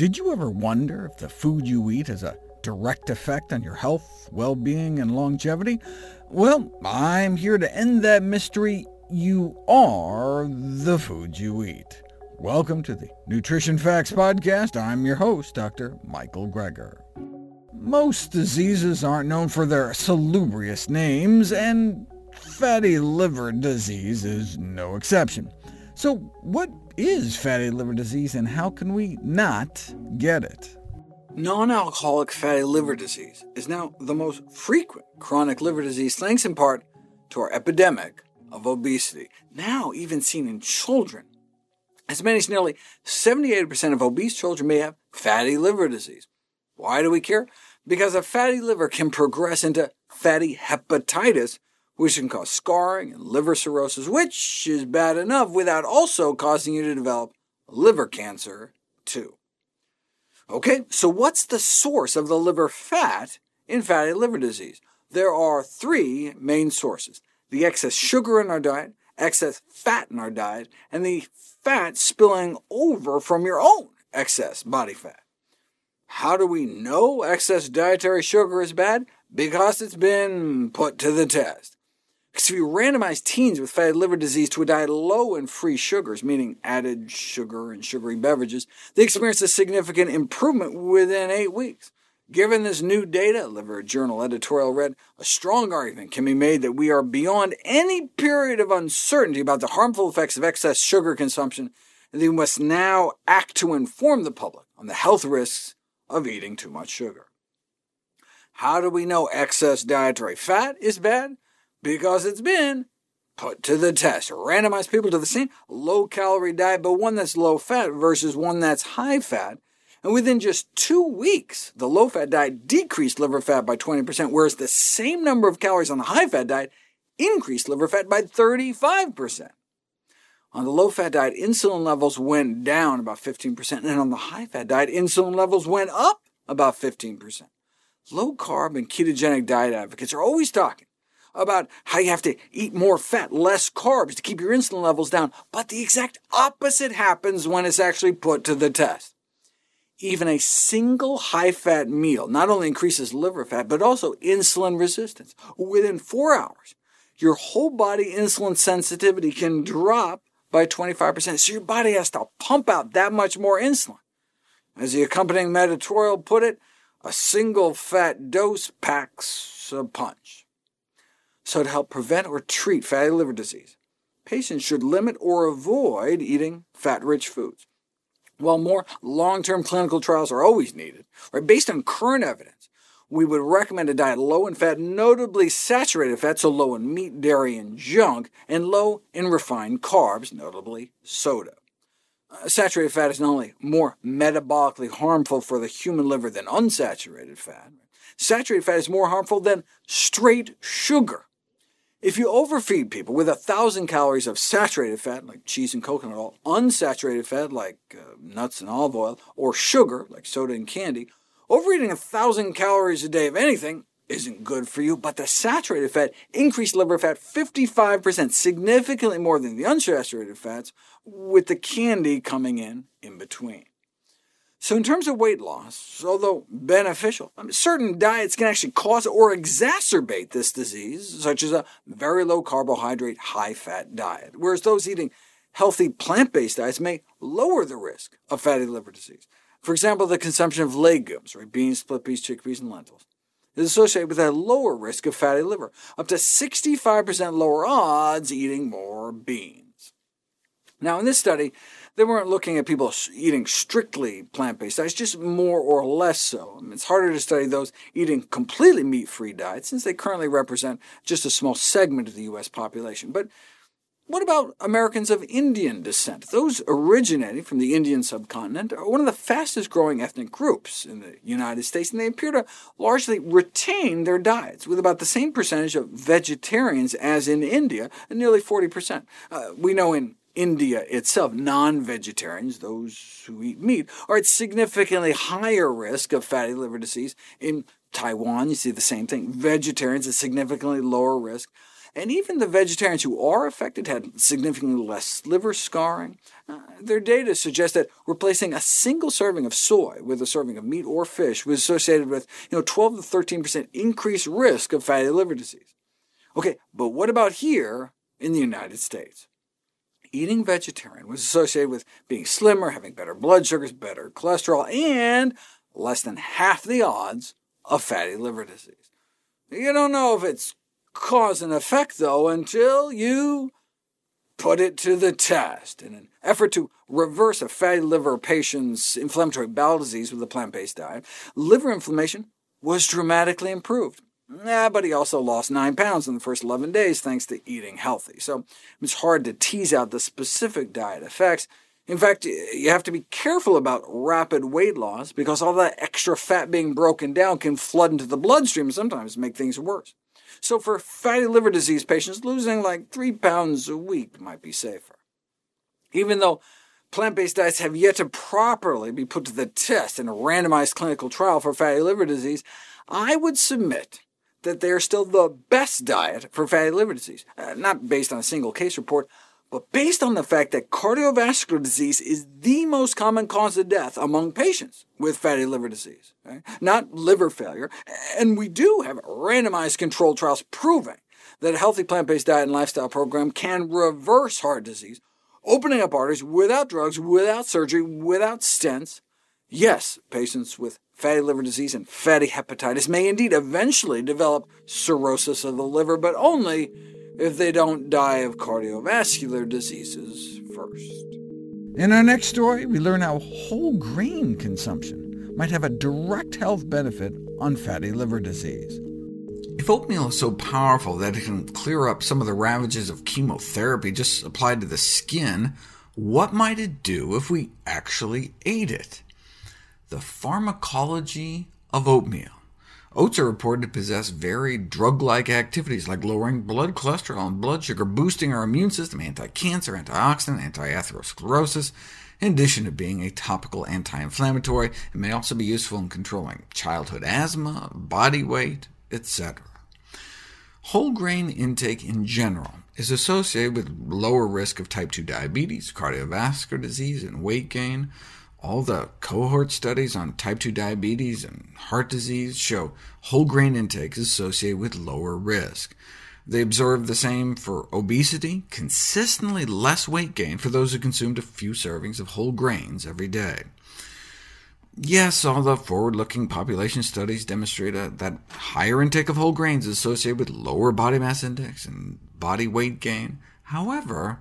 Did you ever wonder if the food you eat has a direct effect on your health, well-being, and longevity? Well, I'm here to end that mystery. You are the food you eat. Welcome to the Nutrition Facts Podcast. I'm your host, Dr. Michael Greger. Most diseases aren't known for their salubrious names, and fatty liver disease is no exception. So what is fatty liver disease, and how can we not get it? Non-alcoholic fatty liver disease is now the most frequent chronic liver disease thanks in part to our epidemic of obesity, now even seen in children. As many as nearly 78% of obese children may have fatty liver disease. Why do we care? Because a fatty liver can progress into fatty hepatitis, which can cause scarring and liver cirrhosis, which is bad enough without also causing you to develop liver cancer, too. OK, so what's the source of the liver fat in fatty liver disease? There are three main sources, the excess sugar in our diet, excess fat in our diet, and the fat spilling over from your own excess body fat. How do we know excess dietary sugar is bad? Because it's been put to the test. Because if you randomize teens with fatty liver disease to a diet low in free sugars, meaning added sugar and sugary beverages, they experience a significant improvement within eight weeks. Given this new data, Liver Journal editorial read, a strong argument can be made that we are beyond any period of uncertainty about the harmful effects of excess sugar consumption, and that we must now act to inform the public on the health risks of eating too much sugar. How do we know excess dietary fat is bad? Because it's been put to the test. Randomize people to the same low-calorie diet, but one that's low-fat versus one that's high-fat, and within just two weeks, the low-fat diet decreased liver fat by 20%, whereas the same number of calories on the high-fat diet increased liver fat by 35%. On the low-fat diet, insulin levels went down about 15%, and on the high-fat diet, insulin levels went up about 15%. Low-carb and ketogenic diet advocates are always talking about how you have to eat more fat, less carbs to keep your insulin levels down, but the exact opposite happens when it's actually put to the test. Even a single high-fat meal not only increases liver fat, but also insulin resistance. Within four hours, your whole body insulin sensitivity can drop by 25%, so your body has to pump out that much more insulin. As the accompanying editorial put it, a single fat dose packs a punch. So to help prevent or treat fatty liver disease, patients should limit or avoid eating fat-rich foods. While more long-term clinical trials are always needed, right, based on current evidence, we would recommend a diet low in fat, notably saturated fat, so low in meat, dairy, and junk, and low in refined carbs, notably soda. Uh, saturated fat is not only more metabolically harmful for the human liver than unsaturated fat, saturated fat is more harmful than straight sugar. If you overfeed people with a thousand calories of saturated fat, like cheese and coconut oil, unsaturated fat, like uh, nuts and olive oil, or sugar, like soda and candy, overeating a thousand calories a day of anything isn't good for you, but the saturated fat increased liver fat 55%, significantly more than the unsaturated fats, with the candy coming in in between. So in terms of weight loss, although beneficial, I mean, certain diets can actually cause or exacerbate this disease, such as a very low carbohydrate, high fat diet, whereas those eating healthy plant-based diets may lower the risk of fatty liver disease. For example, the consumption of legumes, right, beans, split peas, chickpeas, and lentils, is associated with a lower risk of fatty liver, up to 65% lower odds eating more beans. Now in this study, they weren't looking at people eating strictly plant-based diets, just more or less so. I mean, it's harder to study those eating completely meat-free diets, since they currently represent just a small segment of the U.S. population. But what about Americans of Indian descent? Those originating from the Indian subcontinent are one of the fastest-growing ethnic groups in the United States, and they appear to largely retain their diets, with about the same percentage of vegetarians as in India, nearly 40%. Uh, we know in India itself, non-vegetarians, those who eat meat, are at significantly higher risk of fatty liver disease. In Taiwan, you see the same thing. Vegetarians at significantly lower risk. and even the vegetarians who are affected had significantly less liver scarring. Uh, their data suggests that replacing a single serving of soy with a serving of meat or fish was associated with you know, 12 to 13% increased risk of fatty liver disease. OK, but what about here in the United States? Eating vegetarian was associated with being slimmer, having better blood sugars, better cholesterol, and less than half the odds of fatty liver disease. You don't know if it's cause and effect, though, until you put it to the test. In an effort to reverse a fatty liver patient's inflammatory bowel disease with a plant-based diet, liver inflammation was dramatically improved. Yeah, but he also lost 9 pounds in the first 11 days thanks to eating healthy, so it's hard to tease out the specific diet effects. In fact, you have to be careful about rapid weight loss, because all that extra fat being broken down can flood into the bloodstream and sometimes make things worse. So for fatty liver disease patients, losing like 3 pounds a week might be safer. Even though plant-based diets have yet to properly be put to the test in a randomized clinical trial for fatty liver disease, I would submit that they are still the best diet for fatty liver disease, uh, not based on a single case report, but based on the fact that cardiovascular disease is the most common cause of death among patients with fatty liver disease, okay? not liver failure, and we do have randomized controlled trials proving that a healthy plant-based diet and lifestyle program can reverse heart disease, opening up arteries without drugs, without surgery, without stents. Yes, patients with fatty liver disease and fatty hepatitis may indeed eventually develop cirrhosis of the liver, but only if they don't die of cardiovascular diseases first. In our next story, we learn how whole grain consumption might have a direct health benefit on fatty liver disease. If oatmeal is so powerful that it can clear up some of the ravages of chemotherapy just applied to the skin, what might it do if we actually ate it? The pharmacology of oatmeal. Oats are reported to possess varied drug-like activities like lowering blood cholesterol and blood sugar, boosting our immune system, anti-cancer, antioxidant, anti-atherosclerosis, in addition to being a topical anti-inflammatory. It may also be useful in controlling childhood asthma, body weight, etc. Whole grain intake in general is associated with lower risk of type 2 diabetes, cardiovascular disease, and weight gain. All the cohort studies on type 2 diabetes and heart disease show whole grain intake is associated with lower risk. They observed the same for obesity, consistently less weight gain for those who consumed a few servings of whole grains every day. Yes, all the forward-looking population studies demonstrate uh, that higher intake of whole grains is associated with lower body mass index and body weight gain. However,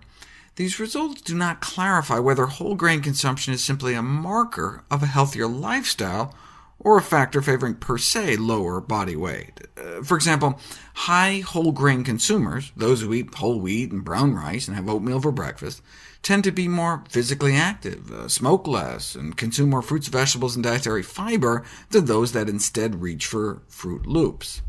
these results do not clarify whether whole grain consumption is simply a marker of a healthier lifestyle or a factor favoring per se lower body weight. Uh, for example, high whole grain consumers, those who eat whole wheat and brown rice and have oatmeal for breakfast, tend to be more physically active, uh, smoke less, and consume more fruits, vegetables, and dietary fiber than those that instead reach for Froot Loops.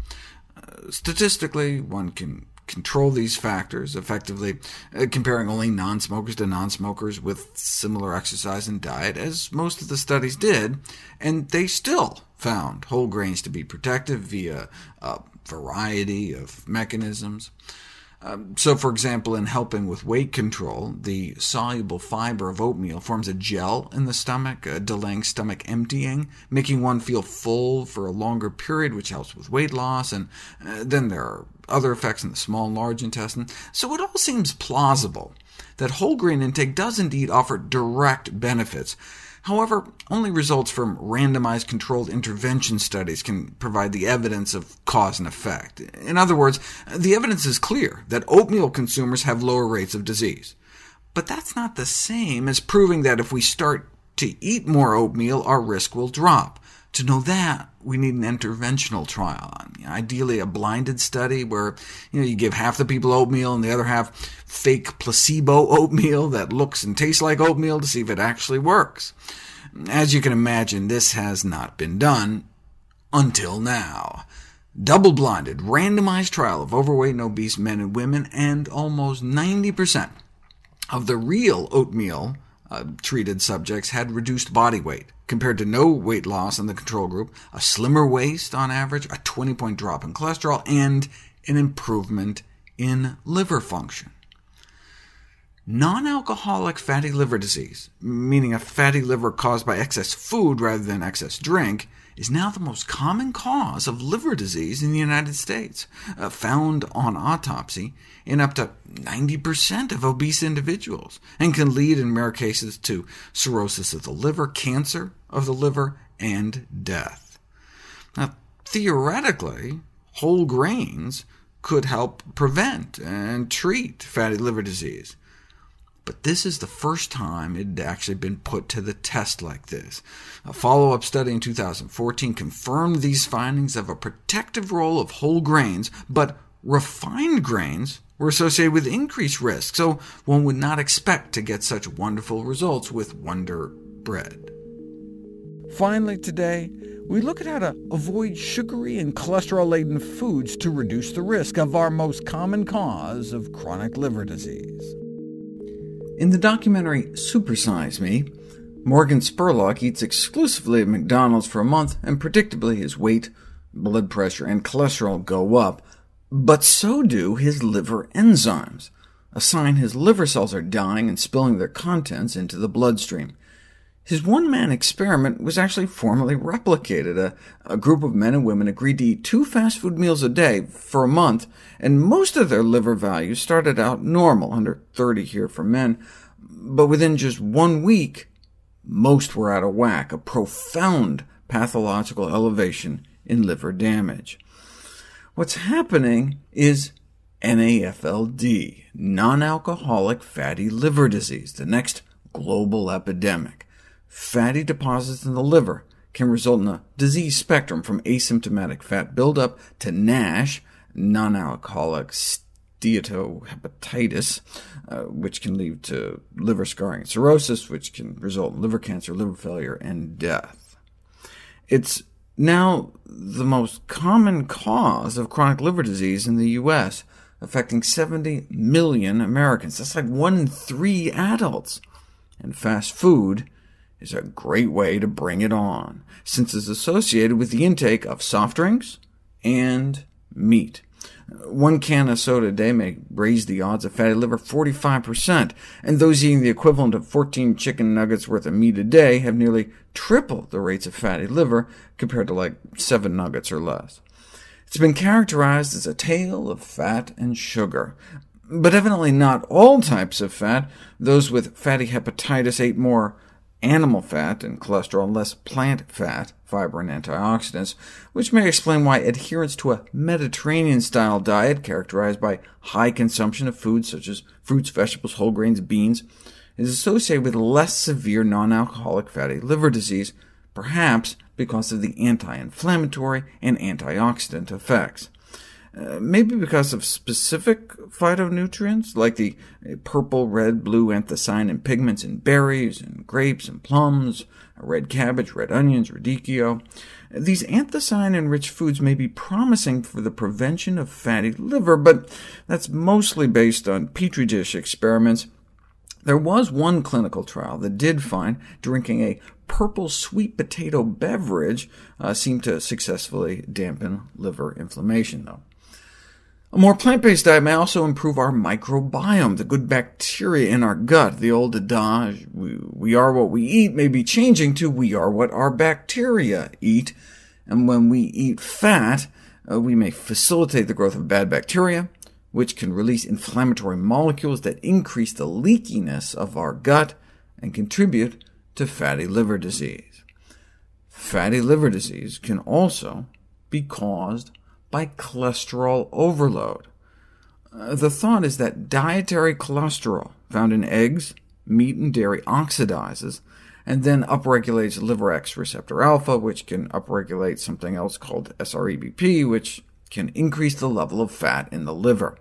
Uh, statistically, one can control these factors effectively, uh, comparing only non-smokers to non-smokers with similar exercise and diet, as most of the studies did, and they still found whole grains to be protective via a variety of mechanisms. Um, so, for example, in helping with weight control, the soluble fiber of oatmeal forms a gel in the stomach, uh, delaying stomach emptying, making one feel full for a longer period, which helps with weight loss, and uh, then there are other effects in the small and large intestine. So it all seems plausible that whole grain intake does indeed offer direct benefits, However, only results from randomized controlled intervention studies can provide the evidence of cause and effect. In other words, the evidence is clear that oatmeal consumers have lower rates of disease. But that's not the same as proving that if we start to eat more oatmeal, our risk will drop. To know that, we need an interventional trial, ideally a blinded study where you, know, you give half the people oatmeal and the other half fake placebo oatmeal that looks and tastes like oatmeal to see if it actually works. As you can imagine, this has not been done until now. Double-blinded, randomized trial of overweight and obese men and women, and almost 90% of the real oatmeal uh, treated subjects had reduced body weight, compared to no weight loss in the control group, a slimmer waist on average, a 20-point drop in cholesterol, and an improvement in liver function. Non-alcoholic fatty liver disease, meaning a fatty liver caused by excess food rather than excess drink, is now the most common cause of liver disease in the United States, uh, found on autopsy in up to 90% of obese individuals, and can lead in rare cases to cirrhosis of the liver, cancer of the liver, and death. Now, theoretically, whole grains could help prevent and treat fatty liver disease, but this is the first time it had actually been put to the test like this. A follow-up study in 2014 confirmed these findings of a protective role of whole grains, but refined grains were associated with increased risk, so one would not expect to get such wonderful results with Wonder Bread. Finally today, we look at how to avoid sugary and cholesterol-laden foods to reduce the risk of our most common cause of chronic liver disease. In the documentary Supersize Me, Morgan Spurlock eats exclusively at McDonald's for a month, and predictably his weight, blood pressure, and cholesterol go up, but so do his liver enzymes, a sign his liver cells are dying and spilling their contents into the bloodstream. His one-man experiment was actually formally replicated. A, a, group of men and women agreed to eat two fast food meals a day for a month, and most of their liver values started out normal, under 30 here for men, but within just one week, most were out of whack, a profound pathological elevation in liver damage. What's happening is NAFLD, non-alcoholic fatty liver disease, the next global epidemic fatty deposits in the liver can result in a disease spectrum from asymptomatic fat buildup to NASH, non-alcoholic steatohepatitis, uh, which can lead to liver scarring and cirrhosis, which can result in liver cancer, liver failure, and death. It's now the most common cause of chronic liver disease in the U.S., affecting 70 million Americans. That's like one in three adults. And fast food is a great way to bring it on, since it's associated with the intake of soft drinks and meat. One can of soda a day may raise the odds of fatty liver 45%, and those eating the equivalent of 14 chicken nuggets worth of meat a day have nearly triple the rates of fatty liver compared to like 7 nuggets or less. It's been characterized as a tale of fat and sugar, but evidently not all types of fat. Those with fatty hepatitis ate more animal fat and cholesterol and less plant fat, fiber, and antioxidants, which may explain why adherence to a Mediterranean-style diet characterized by high consumption of foods such as fruits, vegetables, whole grains, beans, is associated with less severe non-alcoholic fatty liver disease, perhaps because of the anti-inflammatory and antioxidant effects. Uh, maybe because of specific phytonutrients, like the uh, purple, red, blue anthocyanin pigments in berries and grapes and plums, red cabbage, red onions, radicchio. These anthocyanin-rich foods may be promising for the prevention of fatty liver, but that's mostly based on Petri dish experiments. There was one clinical trial that did find drinking a purple sweet potato beverage uh, seemed to successfully dampen liver inflammation, though. A more plant-based diet may also improve our microbiome, the good bacteria in our gut. The old adage, we, are what we eat, may be changing to we are what our bacteria eat. And when we eat fat, uh, we may facilitate the growth of bad bacteria, which can release inflammatory molecules that increase the leakiness of our gut and contribute to fatty liver disease. Fatty liver disease can also be caused by cholesterol overload. Uh, the thought is that dietary cholesterol found in eggs, meat, and dairy oxidizes, and then upregulates liver X receptor alpha, which can upregulate something else called SREBP, which can increase the level of fat in the liver.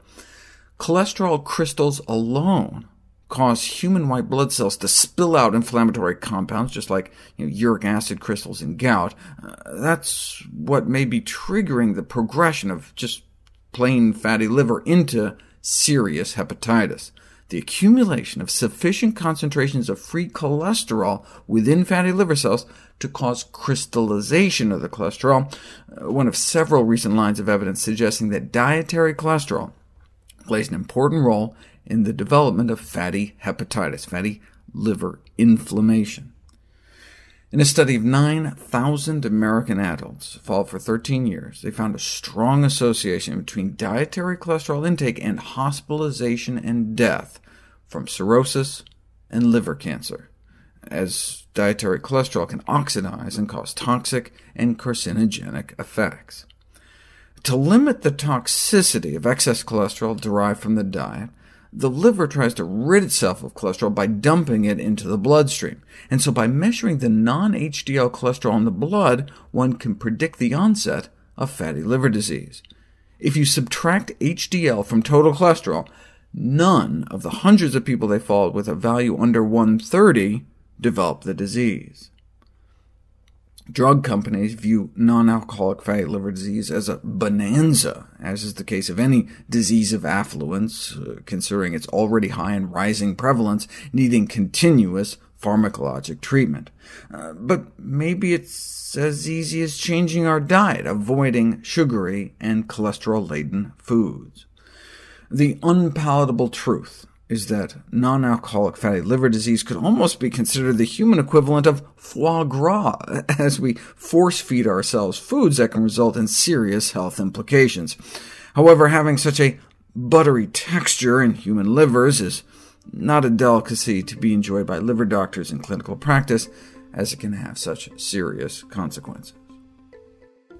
Cholesterol crystals alone cause human white blood cells to spill out inflammatory compounds, just like you know, uric acid crystals in gout. Uh, that's what may be triggering the progression of just plain fatty liver into serious hepatitis. The accumulation of sufficient concentrations of free cholesterol within fatty liver cells to cause crystallization of the cholesterol, uh, one of several recent lines of evidence suggesting that dietary cholesterol plays an important role in the development of fatty hepatitis, fatty liver inflammation. In a study of 9,000 American adults followed for 13 years, they found a strong association between dietary cholesterol intake and hospitalization and death from cirrhosis and liver cancer, as dietary cholesterol can oxidize and cause toxic and carcinogenic effects. To limit the toxicity of excess cholesterol derived from the diet, the liver tries to rid itself of cholesterol by dumping it into the bloodstream, and so by measuring the non-HDL cholesterol in the blood, one can predict the onset of fatty liver disease. If you subtract HDL from total cholesterol, none of the hundreds of people they followed with a value under 130 developed the disease. Drug companies view non-alcoholic fatty liver disease as a bonanza, as is the case of any disease of affluence, uh, considering its already high and rising prevalence, needing continuous pharmacologic treatment. Uh, but maybe it's as easy as changing our diet, avoiding sugary and cholesterol-laden foods. The unpalatable truth is that non-alcoholic fatty liver disease could almost be considered the human equivalent of foie gras, as we force-feed ourselves foods that can result in serious health implications. However, having such a buttery texture in human livers is not a delicacy to be enjoyed by liver doctors in clinical practice, as it can have such serious consequences.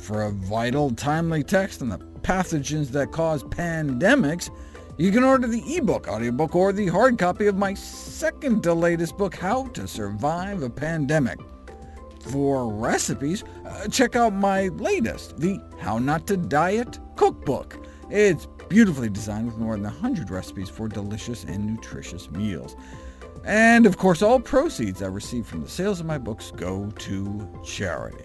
for a vital, timely text on the pathogens that cause pandemics, you can order the ebook, audiobook, or the hard copy of my second to latest book, How to Survive a Pandemic. For recipes, uh, check out my latest, the How Not to Diet Cookbook. It's beautifully designed with more than 100 recipes for delicious and nutritious meals. And of course, all proceeds I receive from the sales of my books go to charity.